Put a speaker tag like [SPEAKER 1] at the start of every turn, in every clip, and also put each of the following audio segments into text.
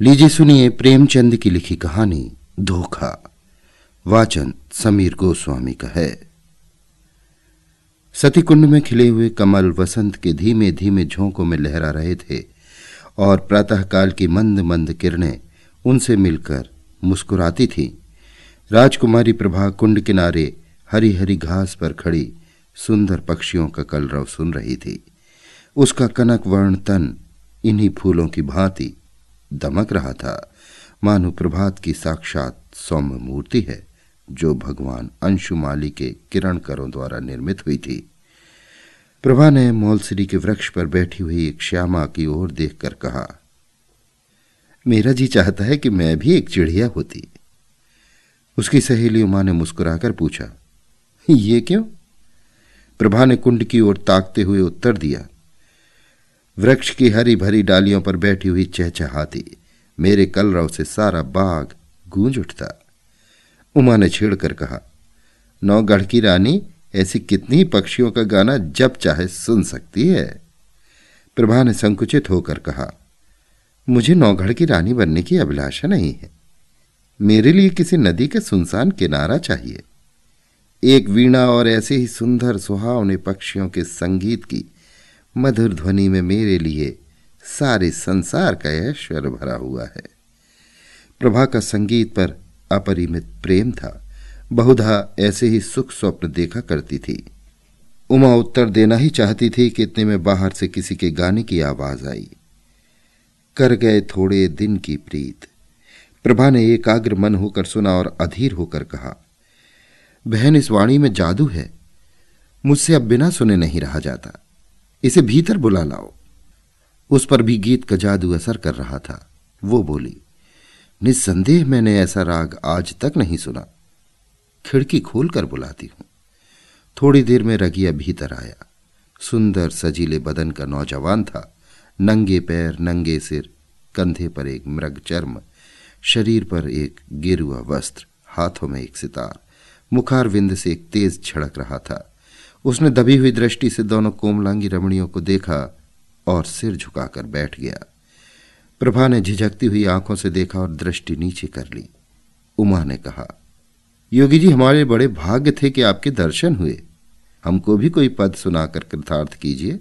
[SPEAKER 1] लीजिए सुनिए प्रेमचंद की लिखी कहानी धोखा। वाचन समीर गोस्वामी का है। सतीकुंड में खिले हुए कमल वसंत के धीमे धीमे झोंकों में लहरा रहे थे और प्रातःकाल की मंद मंद किरणें उनसे मिलकर मुस्कुराती थीं। राजकुमारी प्रभा कुंड किनारे हरी हरी घास पर खड़ी सुंदर पक्षियों का कलरव सुन रही थी। उसका कनक वर्ण तन इन्हीं फूलों की भांति दमक रहा था। मानो प्रभात की साक्षात सौम्य मूर्ति है, जो भगवान अंशुमाली के किरण करों द्वारा निर्मित हुई थी। प्रभा ने मौलसरी के वृक्ष पर बैठी हुई एक श्यामा की ओर देखकर कहा, मेरा जी चाहता है कि मैं भी एक चिड़िया होती। उसकी सहेली उमा ने मुस्कुराकर पूछा, ये क्यों? प्रभा ने कुंड की ओर ताकते हुए उत्तर दिया वृक्ष की हरी भरी डालियों पर बैठी हुई चहचहाती। मेरे कलरव से सारा बाग गूंज उठता। उमा ने छेड़कर कहा नौगढ़ की रानी, ऐसी कितनी पक्षियों का गाना जब चाहे सुन सकती है। प्रभा ने संकुचित होकर कहा, मुझे नौगढ़ की रानी बनने की अभिलाषा नहीं है। मेरे लिए किसी नदी के सुनसान किनारा चाहिए। एक वीणा और ऐसे ही सुंदर सुहावने पक्षियों के संगीत की मधुर ध्वनि में मेरे लिए सारे संसार का ऐश्वर्य भरा हुआ है। प्रभा का संगीत पर अपरिमित प्रेम था। बहुधा ऐसे ही सुख स्वप्न देखा करती थी। उमा उत्तर देना ही चाहती थी कि इतने में बाहर से किसी के गाने की आवाज़ आई। कर गए थोड़े दिन की प्रीत। प्रभा ने एकाग्र मन होकर सुना और अधीर होकर कहा, बहन, इस वाणी में जादू है। मुझसे अब बिना सुने नहीं रहा जाता। इसे भीतर बुला लाओ। उस पर भी गीत का जादू असर कर रहा था। वो बोली, निस्संदेह मैंने ऐसा राग आज तक नहीं सुना। खिड़की खोलकर बुलाती हूँ। थोड़ी देर में रगिया भीतर आया। सुंदर सजीले बदन का नौजवान था। नंगे पैर, नंगे सिर, कंधे पर एक मृग चर्म, शरीर पर एक गेरुआ वस्त्र, हाथों में एक सितार मुखार विंद से एक तेज छड़क रहा था। उसने दबी हुई दृष्टि से दोनों कोमलांगी रमणियों को देखा और सिर झुकाकर बैठ गया। प्रभा ने झिझकती हुई आँखों से देखा और दृष्टि नीचे कर ली। उमा ने कहा, योगी जी, हमारे बड़े भाग्य थे कि आपके दर्शन हुए। हमको भी कोई पद सुनाकर कृतार्थ कीजिए।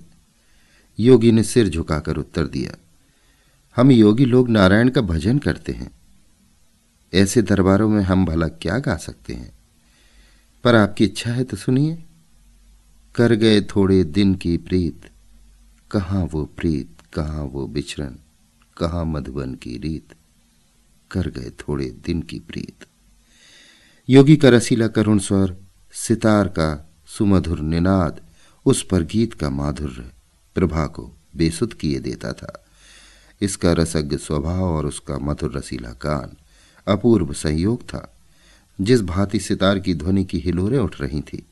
[SPEAKER 1] योगी ने सिर झुकाकर उत्तर दिया, हम योगी लोग नारायण का भजन करते हैं। ऐसे दरबारों में हम भला क्या गा सकते हैं? पर आपकी इच्छा है तो सुनिए। कर गए थोड़े दिन की प्रीत। कहाँ वो प्रीत, कहाँ वो बिचरन कहाँ मधुबन की रीत। कर गए थोड़े दिन की प्रीत। योगी का रसीला करुण स्वर, सितार का सुमधुर निनाद, उस पर गीत का माधुर्य प्रभा को बेसुध किए देता था। इसका रसज्ञ स्वभाव और उसका मधुर रसीला कान अपूर्व संयोग था। जिस भांति सितार की ध्वनि की हिलोरें उठ रही थी,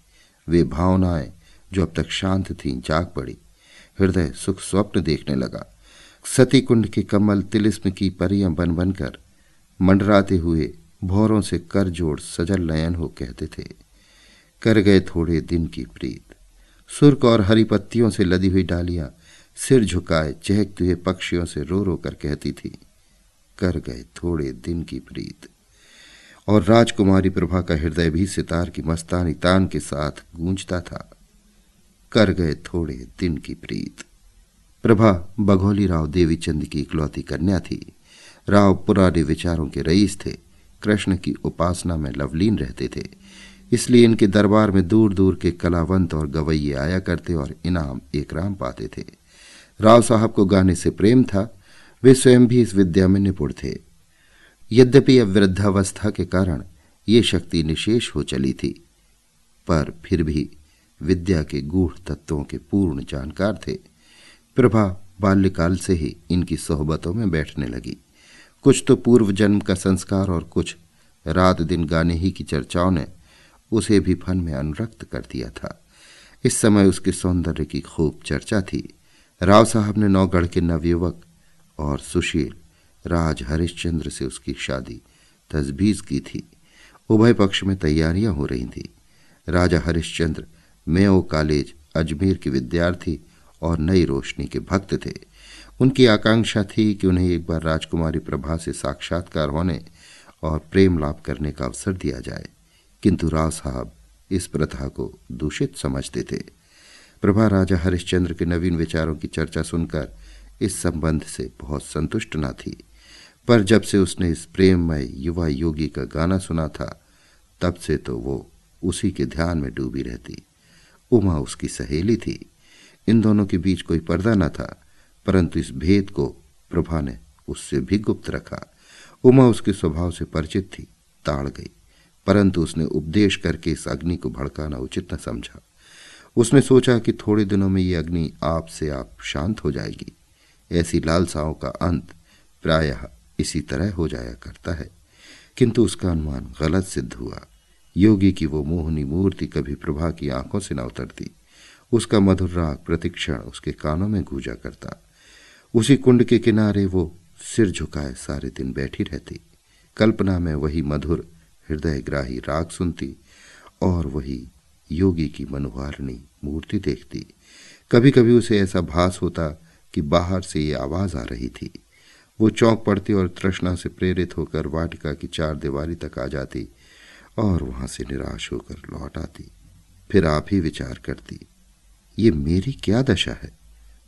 [SPEAKER 1] वे भावनाएँ जो अब तक शांत थी, जाग पड़ी। हृदय सुख स्वप्न देखने लगा। सती कुंड के कमल तिलिस्म की परियाँ बन बनकर मंडराते हुए भौरों से कर जोड़ सजल नयन हो कहते थे। कर गए थोड़े दिन की प्रीत। सुर्ख और हरी पत्तियों से लदी हुई डालियाँ सिर झुकाए चहकते हुए पक्षियों से रो रो कर कहती थी, कर गए थोड़े दिन की प्रीत। और राजकुमारी प्रभा का हृदय भी सितार की मस्तानी तान के साथ गूंजता था। कर गए थोड़े दिन की प्रीत। प्रभा बघौली राव देवीचंद की इकलौती कन्या थी। राव पुराने विचारों के रईस थे। कृष्ण की उपासना में लवलीन रहते थे। इसलिए इनके दरबार में दूर दूर के कलावंत और गवैये आया करते और इनाम एक राम पाते थे। राव साहब को गाने से प्रेम था। वे स्वयं भी इस विद्या में निपुण थे। यद्यपि अब वृद्धावस्था के कारण ये शक्ति निशेष हो चली थी। पर फिर भी विद्या के गूढ़ तत्वों के पूर्ण जानकार थे। प्रभा बाल्यकाल से ही इनकी सोहबतों में बैठने लगी। कुछ तो पूर्व जन्म का संस्कार और कुछ रात दिन गाने ही की चर्चाओं ने उसे भी फन में अनुरक्त कर दिया था। इस समय उसके सौंदर्य की खूब चर्चा थी। राव साहब ने नौगढ़ के नवयुवक और सुशील राज हरिश्चंद्र से उसकी शादी तजबीज की थी। उभय पक्ष में तैयारियाँ हो रही थी। राजा हरिश्चंद्र मेओ कॉलेज अजमेर के विद्यार्थी और नई रोशनी के भक्त थे। उनकी आकांक्षा थी कि उन्हें एक बार राजकुमारी प्रभा से साक्षात्कार होने और प्रेम लाभ करने का अवसर दिया जाए। किंतु राव साहब इस प्रथा को दूषित समझते थे। प्रभा राजा हरिश्चंद्र के नवीन विचारों की चर्चा सुनकर इस संबंध से बहुत संतुष्ट न थी। पर जब से उसने इस प्रेममय युवा योगी का गाना सुना था, तब से तो वो उसी के ध्यान में डूबी रहती। उमा उसकी सहेली थी। इन दोनों के बीच कोई पर्दा न था, परंतु इस भेद को प्रभा ने उससे भी गुप्त रखा। उमा उसके स्वभाव से परिचित थी, ताड़ गई, परंतु उसने उपदेश करके इस अग्नि को भड़काना उचित न समझा। उसने सोचा कि थोड़े दिनों में ये अग्नि आप से आप शांत हो जाएगी। ऐसी लालसाओं का अंत प्रायः इसी तरह हो जाया करता है। किंतु उसका अनुमान गलत सिद्ध हुआ। योगी की वो मोहनी मूर्ति कभी प्रभा की आँखों से न उतरती। उसका मधुर राग प्रतिक्षण उसके कानों में गूंजा करता। उसी कुंड के किनारे वो सिर झुकाए सारे दिन बैठी रहती। कल्पना में वही मधुर हृदयग्राही राग सुनती और वही योगी की मनोहारणी मूर्ति देखती। कभी कभी उसे ऐसा भास होता कि बाहर से ये आवाज़ आ रही थी। वो चौंक पड़ती और तृष्णा से प्रेरित होकर वाटिका की चार दीवारी तक आ जाती। और वहाँ से निराश होकर लौट आती। फिर आप ही विचार करती, ये मेरी क्या दशा है?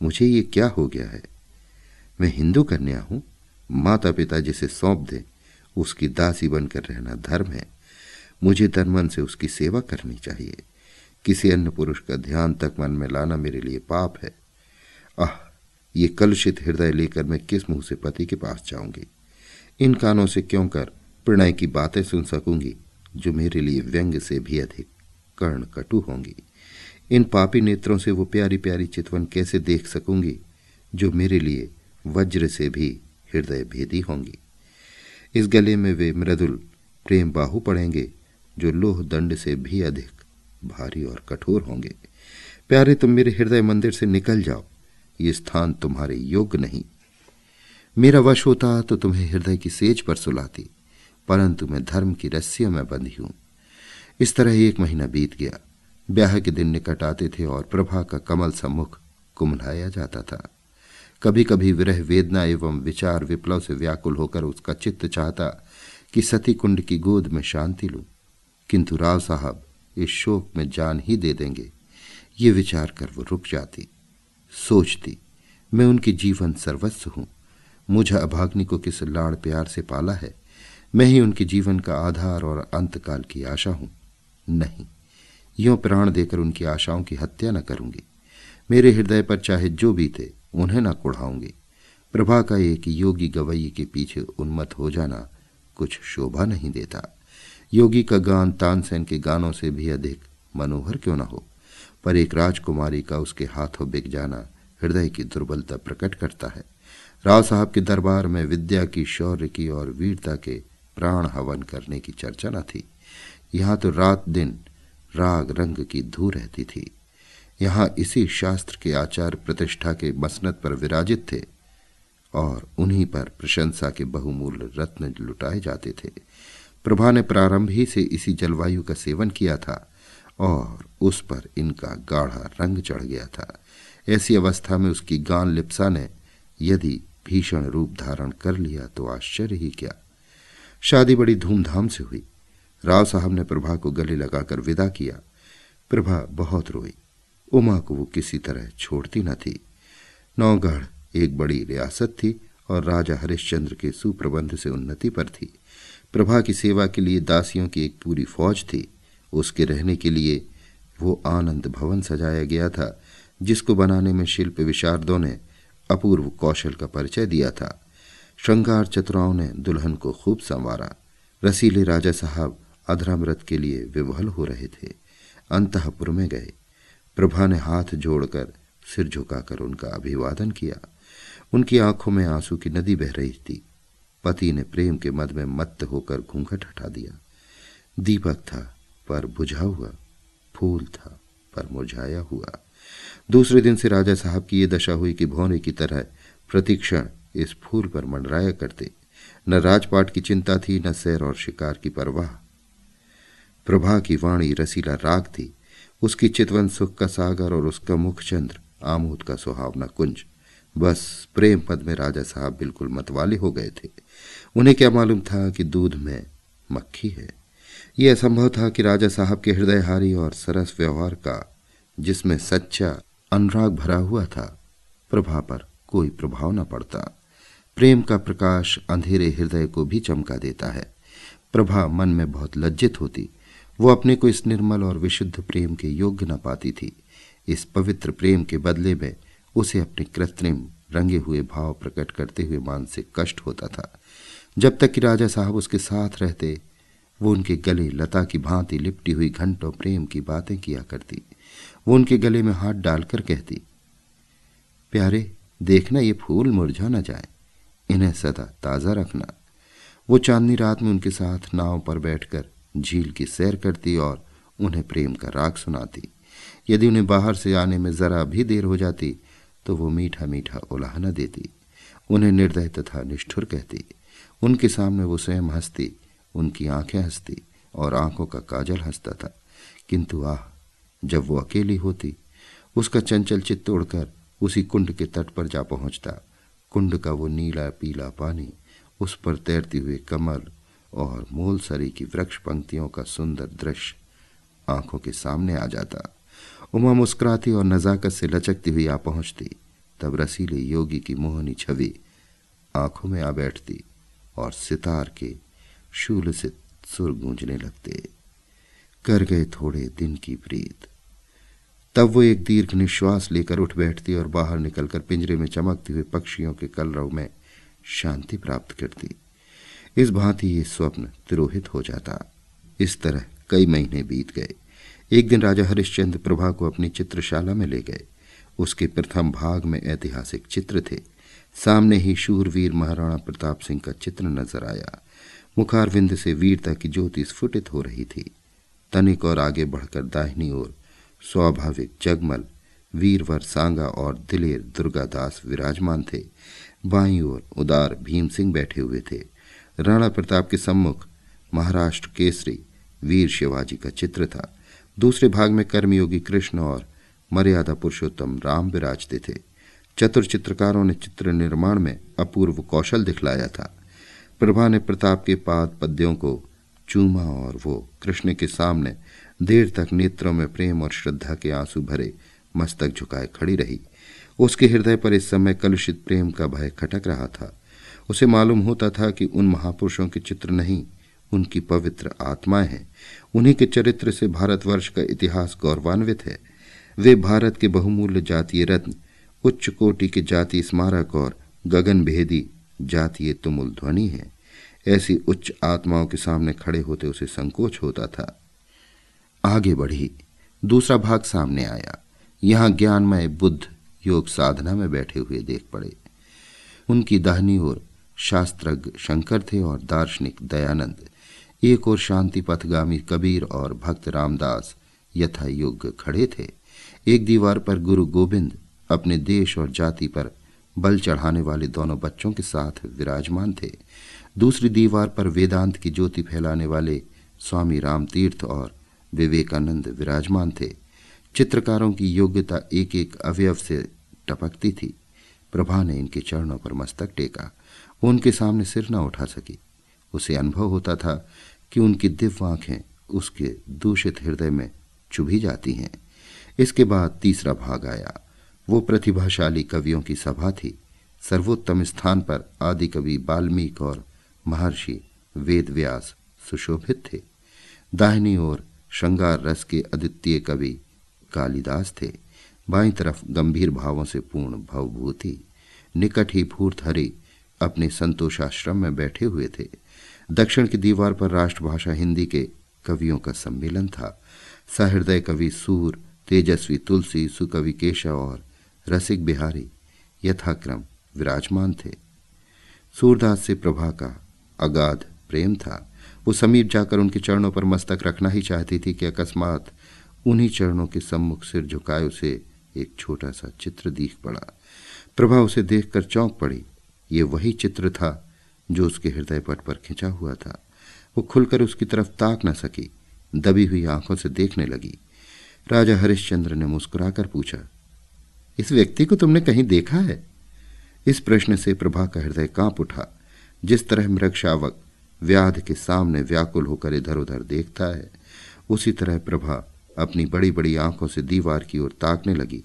[SPEAKER 1] मुझे ये क्या हो गया है? मैं हिंदू कन्या हूँ। माता पिता जिसे सौंप दे, उसकी दासी बनकर रहना धर्म है। मुझे तन मन से उसकी सेवा करनी चाहिए। किसी अन्य पुरुष का ध्यान तक मन में लाना मेरे लिए पाप है। आह, ये कलुषित हृदय लेकर मैं किस मुँह से पति के पास जाऊँगी? इन कानों से क्यों कर प्रणय की बातें सुन सकूँगी? जो मेरे लिए व्यंग से भी अधिक कर्ण कटु होंगी। इन पापी नेत्रों से वो प्यारी प्यारी चितवन कैसे देख सकूँगी, जो मेरे लिए वज्र से भी हृदय भेदी होंगी। इस गले में वे मृदुल प्रेम बाहु पड़ेंगे, जो लोह दंड से भी अधिक भारी और कठोर होंगे। प्यारे तुम मेरे हृदय मंदिर से निकल जाओ, ये स्थान तुम्हारे योग्य नहीं। मेरा वश होता तो तुम्हें हृदय की सेज पर सुलाती। परंतु मैं धर्म की रस्सियों में बंधी हूँ। इस तरह एक महीना बीत गया। ब्याह के दिन निकट आते थे और प्रभा का कमल सम्मुख कुमलाया जाता था। कभी कभी विरह वेदना एवं विचार विप्लव से व्याकुल होकर उसका चित्त चाहता कि सती कुंड की गोद में शांति लूँ। किंतु राव साहब इस शोक में जान ही दे देंगे। ये विचार कर वो रुक जाती। सोचती, मैं उनकी जीवन सर्वस्व हूँ। मुझे अभाग्नि को किस लाड़ प्यार से पाला है? मैं ही उनके जीवन का आधार और अंतकाल की आशा हूँ। नहीं, यों प्राण देकर उनकी आशाओं की हत्या न करूँगी। मेरे हृदय पर चाहे जो भी थे उन्हें न कुढ़ाऊँगी। प्रभा का एक योगी गवैये के पीछे उन्मत हो जाना कुछ शोभा नहीं देता। योगी का गान तानसेन के गानों से भी अधिक मनोहर क्यों न हो? पर एक राजकुमारी का उसके हाथों बिक जाना हृदय की दुर्बलता प्रकट करता है। राव साहब के दरबार में विद्या की शौर्य की और वीरता के प्राण हवन करने की चर्चा न थी। यहाँ तो रात दिन राग रंग की धू रहती थी। यहाँ इसी शास्त्र के आचार प्रतिष्ठा के मसनत पर विराजित थे और उन्हीं पर प्रशंसा के बहुमूल्य रत्न लुटाए जाते थे। प्रभा ने प्रारंभ ही से इसी जलवायु का सेवन किया था और उस पर इनका गाढ़ा रंग चढ़ गया था। ऐसी अवस्था में उसकी गान लिप्सा ने यदि भीषण रूप धारण कर लिया तो आश्चर्य ही क्या। शादी बड़ी धूमधाम से हुई। राव साहब ने प्रभा को गले लगाकर विदा किया। प्रभा बहुत रोई। उमा को वो किसी तरह छोड़ती न थी। नौगढ़ एक बड़ी रियासत थी और राजा हरिश्चंद्र के सुप्रबंध से उन्नति पर थी। प्रभा की सेवा के लिए दासियों की एक पूरी फौज थी। उसके रहने के लिए वो आनंद भवन सजाया गया था, जिसको बनाने में शिल्प विशारदों ने अपूर्व कौशल का परिचय दिया था। श्रृंगार चतुराओं ने दुल्हन को खूब संवारा। रसीले राजा साहब अधरामृत के लिए विवहल हो रहे थे। अंतपुर में गए। प्रभा ने हाथ जोड़कर सिर झुकाकर उनका अभिवादन किया। उनकी आँखों में आँसू की नदी बह रही थी। पति ने प्रेम के मद में मत्त होकर घूंघट हटा दिया। दीपक था, पर बुझा हुआ। फूल था, पर मुरझाया हुआ। दूसरे दिन से राजा साहब की ये दशा हुई कि भौने की तरह प्रतिक्षण इस फूल पर मंडराया करते। न राजपाट की चिंता थी, न सैर और शिकार की परवाह। प्रभा की वाणी रसीला राग थी। उसकी चितवन सुख का सागर और उसका मुख चंद्र, आमोद का सुहावना कुंज। बस प्रेम पद में राजा साहब बिल्कुल मतवाले हो गए थे। उन्हें क्या मालूम था कि दूध में मक्खी है? यह असंभव था कि राजा साहब के हृदयहारी और सरस व्यवहार का, जिसमें सच्चा अनुराग भरा हुआ था, प्रभा पर कोई प्रभाव न पड़ता। प्रेम का प्रकाश अंधेरे हृदय को भी चमका देता है। प्रभा मन में बहुत लज्जित होती। वो अपने को इस निर्मल और विशुद्ध प्रेम के योग्य न पाती थी। इस पवित्र प्रेम के बदले में उसे अपने कृत्रिम, रंगे हुए भाव प्रकट करते हुए मानसिक कष्ट होता था। जब तक कि राजा साहब उसके साथ रहते, वो उनके गले लता की भांति लिपटी हुई घंटों प्रेम की बातें किया करती। वो उनके गले में हाथ डालकर कहती, प्यारे, देखना ये फूल मुरझा न जाए। इन्हें सदा ताज़ा रखना। वो चांदनी रात में उनके साथ नाव पर बैठकर झील की सैर करती और उन्हें प्रेम का राग सुनाती। यदि उन्हें बाहर से आने में जरा भी देर हो जाती तो वो मीठा मीठा उलाहना देती। उन्हें निर्दय तथा निष्ठुर कहती। उनके सामने वो स्वयं हंसती, उनकी आँखें हंसती और आँखों का काजल हंसता था। किंतु आह, जब वो अकेली होती, उसका चंचल चित्त तोड़कर उसी कुंड के तट पर जा पहुँचता। कुंड का वो नीला पीला पानी, उस पर तैरती हुए कमल और मूलसरी की वृक्ष पंक्तियों का सुंदर दृश्य आँखों के सामने आ जाता। उमा मुस्कुराती और नजाकत से लचकती हुई आ पहुँचती। तब रसीले योगी की मोहनी छवि आँखों में आ बैठती और सितार के शूल से सुर गूंजने लगते। कर गए थोड़े दिन की प्रीत। तब वो एक दीर्घ निश्वास लेकर उठ बैठती और बाहर निकलकर पिंजरे में चमकते हुए पक्षियों के कलरव में शांति प्राप्त करती। इस भांति ये स्वप्न तिरोहित हो जाता। इस तरह कई महीने बीत गए। एक दिन राजा हरिश्चंद्र प्रभा को अपनी चित्रशाला में ले गए। उसके प्रथम भाग में ऐतिहासिक चित्र थे। सामने ही शूरवीर महाराणा प्रताप सिंह का चित्र नज़र आया। मुखारविंद से वीरता की ज्योति स्फुटित हो रही थी। तनिक और आगे बढ़कर दाहिनी ओर स्वाभाविक जगमल, वीरवर सांगा और दिलेर दुर्गादास विराजमान थे। बाई ओर उदार भीम सिंह बैठे हुए थे। राणा प्रताप के सम्मुख महाराष्ट्र केसरी, वीर शिवाजी का चित्र था। दूसरे भाग में कर्मयोगी कृष्ण और मर्यादा पुरुषोत्तम राम विराजते थे। चतुर चित्रकारों ने चित्र निर्माण में अपूर्व कौशल दिखलाया था। प्रभा ने प्रताप के पाद पद्यों को चूमा और वो कृष्ण के सामने देर तक नेत्रों में प्रेम और श्रद्धा के आँसू भरे मस्तक झुकाए खड़ी रही। उसके हृदय पर इस समय कलुषित प्रेम का भय खटक रहा था। उसे मालूम होता था कि उन महापुरुषों के चित्र नहीं, उनकी पवित्र आत्माएँ हैं। उन्हीं के चरित्र से भारतवर्ष का इतिहास गौरवान्वित है। वे भारत के बहुमूल्य जातीय रत्न, उच्च कोटि के जातीय स्मारक और गगन भेदी जातीय तुमुल ध्वनि है। ऐसी उच्च आत्माओं के सामने खड़े होते उसे संकोच होता था। आगे बढ़ी, दूसरा भाग सामने आया। यहाँ ज्ञानमय बुद्ध योग साधना में बैठे हुए देख पड़े। उनकी दाहिनी ओर शास्त्रज्ञ शंकर थे और दार्शनिक दयानंद, एक और शांति पथगामी कबीर और भक्त रामदास यथा योग्य खड़े थे। एक दीवार पर गुरु गोविंद अपने देश और जाति पर बल चढ़ाने वाले दोनों बच्चों के साथ विराजमान थे। दूसरी दीवार पर वेदांत की ज्योति फैलाने वाले स्वामी रामतीर्थ और विवेकानंद विराजमान थे। चित्रकारों की योग्यता एक एक अवयव से टपकती थी। प्रभा ने इनके चरणों पर मस्तक टेका। वो उनके सामने सिर न उठा सकी। उसे अनुभव होता था कि उनकी दिव्य आँखें उसके दूषित हृदय में चुभी जाती हैं। इसके बाद तीसरा भाग आया। वो प्रतिभाशाली कवियों की सभा थी। सर्वोत्तम स्थान पर आदि कवि बाल्मीक और महर्षि वेदव्यास सुशोभित थे। दाहिनी ओर श्रृंगार रस के अद्वितीय कवि कालिदास थे। बाई तरफ़ गंभीर भावों से पूर्ण भवभूति, निकट ही फूर्त हरि अपने संतोषाश्रम में बैठे हुए थे। दक्षिण की दीवार पर राष्ट्रभाषा हिंदी के कवियों का सम्मेलन था। सहृदय कवि सूर, तेजस्वी तुलसी, सुकवि केशव और रसिक बिहारी यथाक्रम विराजमान थे। सूरदास से प्रभा का अगाध प्रेम था। वो समीप जाकर उनके चरणों पर मस्तक रखना ही चाहती थी कि अकस्मात उन्हीं चरणों के सम्मुख सिर झुकाए उसे एक छोटा सा चित्र दिख पड़ा। प्रभा उसे देखकर चौंक पड़ी। ये वही चित्र था जो उसके हृदय पट पर खिंचा हुआ था। वो खुलकर उसकी तरफ़ ताक न सकी, दबी हुई आँखों से देखने लगी। राजा हरिश्चंद्र ने मुस्कुराकर पूछा, इस व्यक्ति को तुमने कहीं देखा है? इस प्रश्न से प्रभा का हृदय काँप उठा। जिस तरह मृग शावक व्याध के सामने व्याकुल होकर इधर उधर देखता है। उसी तरह प्रभा अपनी बड़ी बड़ी आँखों से दीवार की ओर ताकने लगी,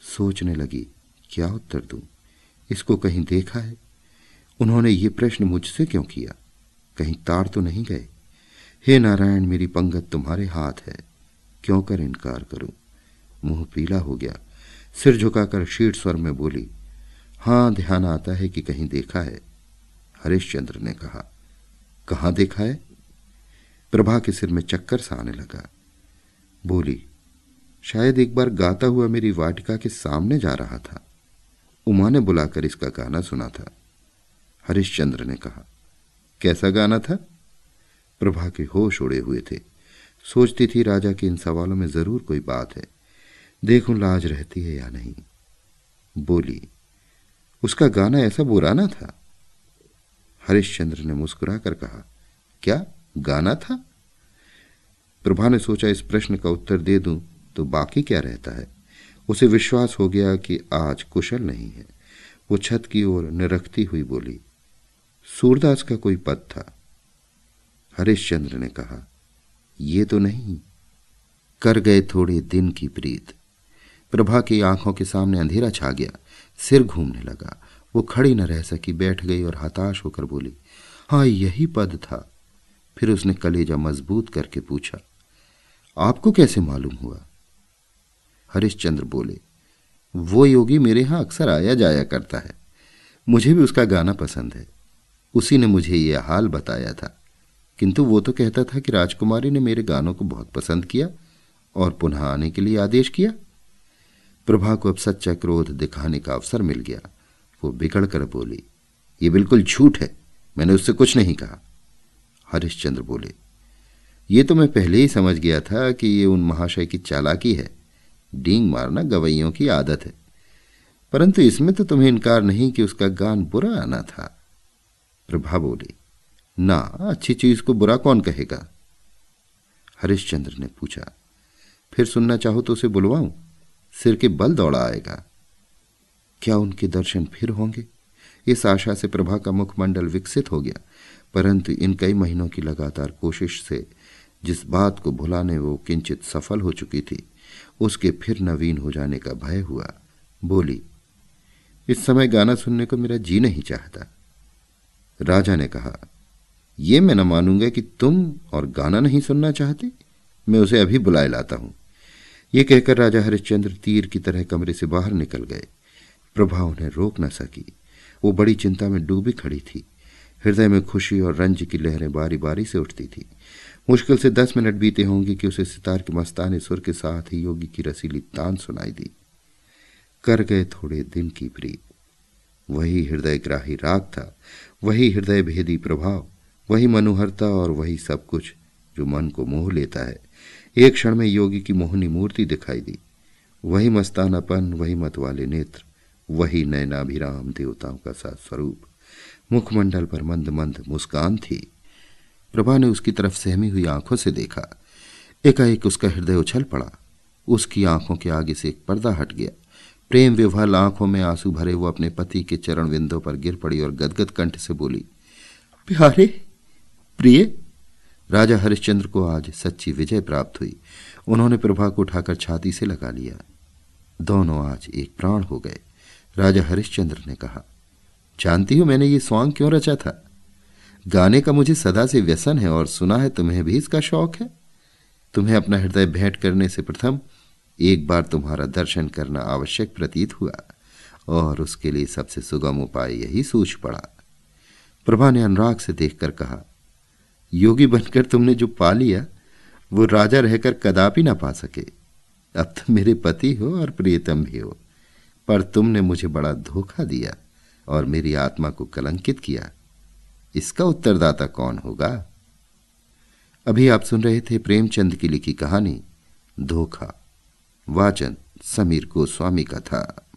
[SPEAKER 1] सोचने लगी, क्या उत्तर दूँ? इसको कहीं देखा है? उन्होंने ये प्रश्न मुझसे क्यों किया? कहीं तार तो नहीं गए? हे नारायण, मेरी पंगत तुम्हारे हाथ है। क्यों कर इनकार करूँ? मुँह पीला हो गया। सिर झुकाकर शीट स्वर में बोली, हाँ, ध्यान आता है कि कहीं देखा है। हरिश्चंद्र ने कहा कहाँ देखा है? प्रभा के सिर में चक्कर सा आने लगा। बोली, शायद एक बार गाता हुआ मेरी वाटिका के सामने जा रहा था। उमा ने बुलाकर इसका गाना सुना था। हरिश्चंद्र ने कहा, कैसा गाना था? प्रभा के होश उड़े हुए थे। सोचती थी, राजा के इन सवालों में ज़रूर कोई बात है। देखूँ लाज रहती है या नहीं। बोली, उसका गाना ऐसा बुरा ना था। हरिश्चंद्र ने मुस्कुराकर कहा, क्या गाना था? प्रभा ने सोचा, इस प्रश्न का उत्तर दे दूँ तो बाकी क्या रहता है? उसे विश्वास हो गया कि आज कुशल नहीं है। वो छत की ओर निरखती हुई बोली, सूरदास का कोई पद था? हरिश्चंद्र ने कहा, ये तो नहीं। कर गए थोड़े दिन की प्रीत। प्रभा की आँखों के सामने अंधेरा छा गया। सिर घूमने लगा। वो खड़ी न रह सकी, बैठ गई और हताश होकर बोली हाँ यही पद था। फिर उसने कलेजा मज़बूत करके पूछा, आपको कैसे मालूम हुआ? हरिश्चंद्र बोले, वो योगी मेरे यहाँ अक्सर आया जाया करता है। मुझे भी उसका गाना पसंद है। उसी ने मुझे यह हाल बताया था। किंतु वो तो कहता था कि राजकुमारी ने मेरे गानों को बहुत पसंद किया और पुनः आने के लिए आदेश किया। प्रभा को अब सच्चा क्रोध दिखाने का अवसर मिल गया। वो बिगड़ कर बोली, ये बिल्कुल झूठ है। मैंने उससे कुछ नहीं कहा। हरिश्चंद्र बोले, ये तो मैं पहले ही समझ गया था कि ये उन महाशय की चालाकी है। डींग मारना गवैयों की आदत है। परंतु इसमें तो तुम्हें इनकार नहीं कि उसका गान बुरा आना था। प्रभा बोली, ना, अच्छी चीज़ को बुरा कौन कहेगा? हरिश्चंद्र ने पूछा, फिर सुनना चाहो तो उसे बुलवाऊं? सिर के बल दौड़ा आएगा। क्या उनके दर्शन फिर होंगे? इस आशा से प्रभा का मुखमंडल विकसित हो गया, परंतु इन कई महीनों की लगातार कोशिश से जिस बात को भुलाने वो किंचित सफल हो चुकी थी, उसके फिर नवीन हो जाने का भय हुआ। बोली, इस समय गाना सुनने को मेरा जी नहीं चाहता। राजा ने कहा यह मैं न मानूँगा कि तुम और गाना नहीं सुनना चाहते। मैं उसे अभी बुलाए लाता हूँ। यह कहकर राजा हरिश्चंद्र तीर की तरह कमरे से बाहर निकल गए। प्रभा उन्हें रोक न सकी। वो बड़ी चिंता में डूबी खड़ी थी। हृदय में खुशी और रंज की लहरें बारी बारी से उठती थी। मुश्किल से दस मिनट बीते होंगे कि उसे सितार के मस्ताने सुर के साथ ही योगी की रसीली तान सुनाई दी। कर गए थोड़े दिन की प्रीत। वही हृदय ग्राही राग था। वही हृदय भेदी प्रभाव। वही मनोहरता और वही सब कुछ जो मन को मोह लेता है। एक क्षण में योगी की मोहनी मूर्ति दिखाई दी। वही मस्तानापन, वही मत वाले नेत्र। वही नयनाभिराम देवताओं का सा स्वरूप। मुखमंडल पर मंद मंद मुस्कान थी। प्रभा ने उसकी तरफ़ सहमी हुई आँखों से देखा। एकाएक उसका हृदय उछल पड़ा। उसकी आँखों के आगे से एक पर्दा हट गया। प्रेम विभल आँखों में आँसू भरे वो अपने पति के चरण विंदों पर गिर पड़ी और गदगद कंठ से बोली, प्यारे, प्रिय, राजा हरिश्चंद्र को आज सच्ची विजय प्राप्त हुई। उन्होंने प्रभा को उठाकर छाती से लगा लिया। दोनों आज एक प्राण हो गए। राजा हरिश्चंद्र ने कहा, जानती हो मैंने ये सॉन्ग क्यों रचा था? गाने का मुझे सदा से व्यसन है और सुना है तुम्हें भी इसका शौक है। तुम्हें अपना हृदय भेंट करने से प्रथम एक बार तुम्हारा दर्शन करना आवश्यक प्रतीत हुआ और उसके लिए सबसे सुगम उपाय यही सूझ पड़ा। प्रभा ने अनुराग से देखकर कहा, योगी बनकर तुमने जो पा लिया, वो राजा रहकर कदापि ना पा सके। अब तुम मेरे पति हो और प्रियतम भी हो। पर तुमने मुझे बड़ा धोखा दिया और मेरी आत्मा को कलंकित किया। इसका उत्तरदाता कौन होगा? अभी आप सुन रहे थे प्रेमचंद की लिखी कहानी, धोखा, वाचन, समीर गोस्वामी का था।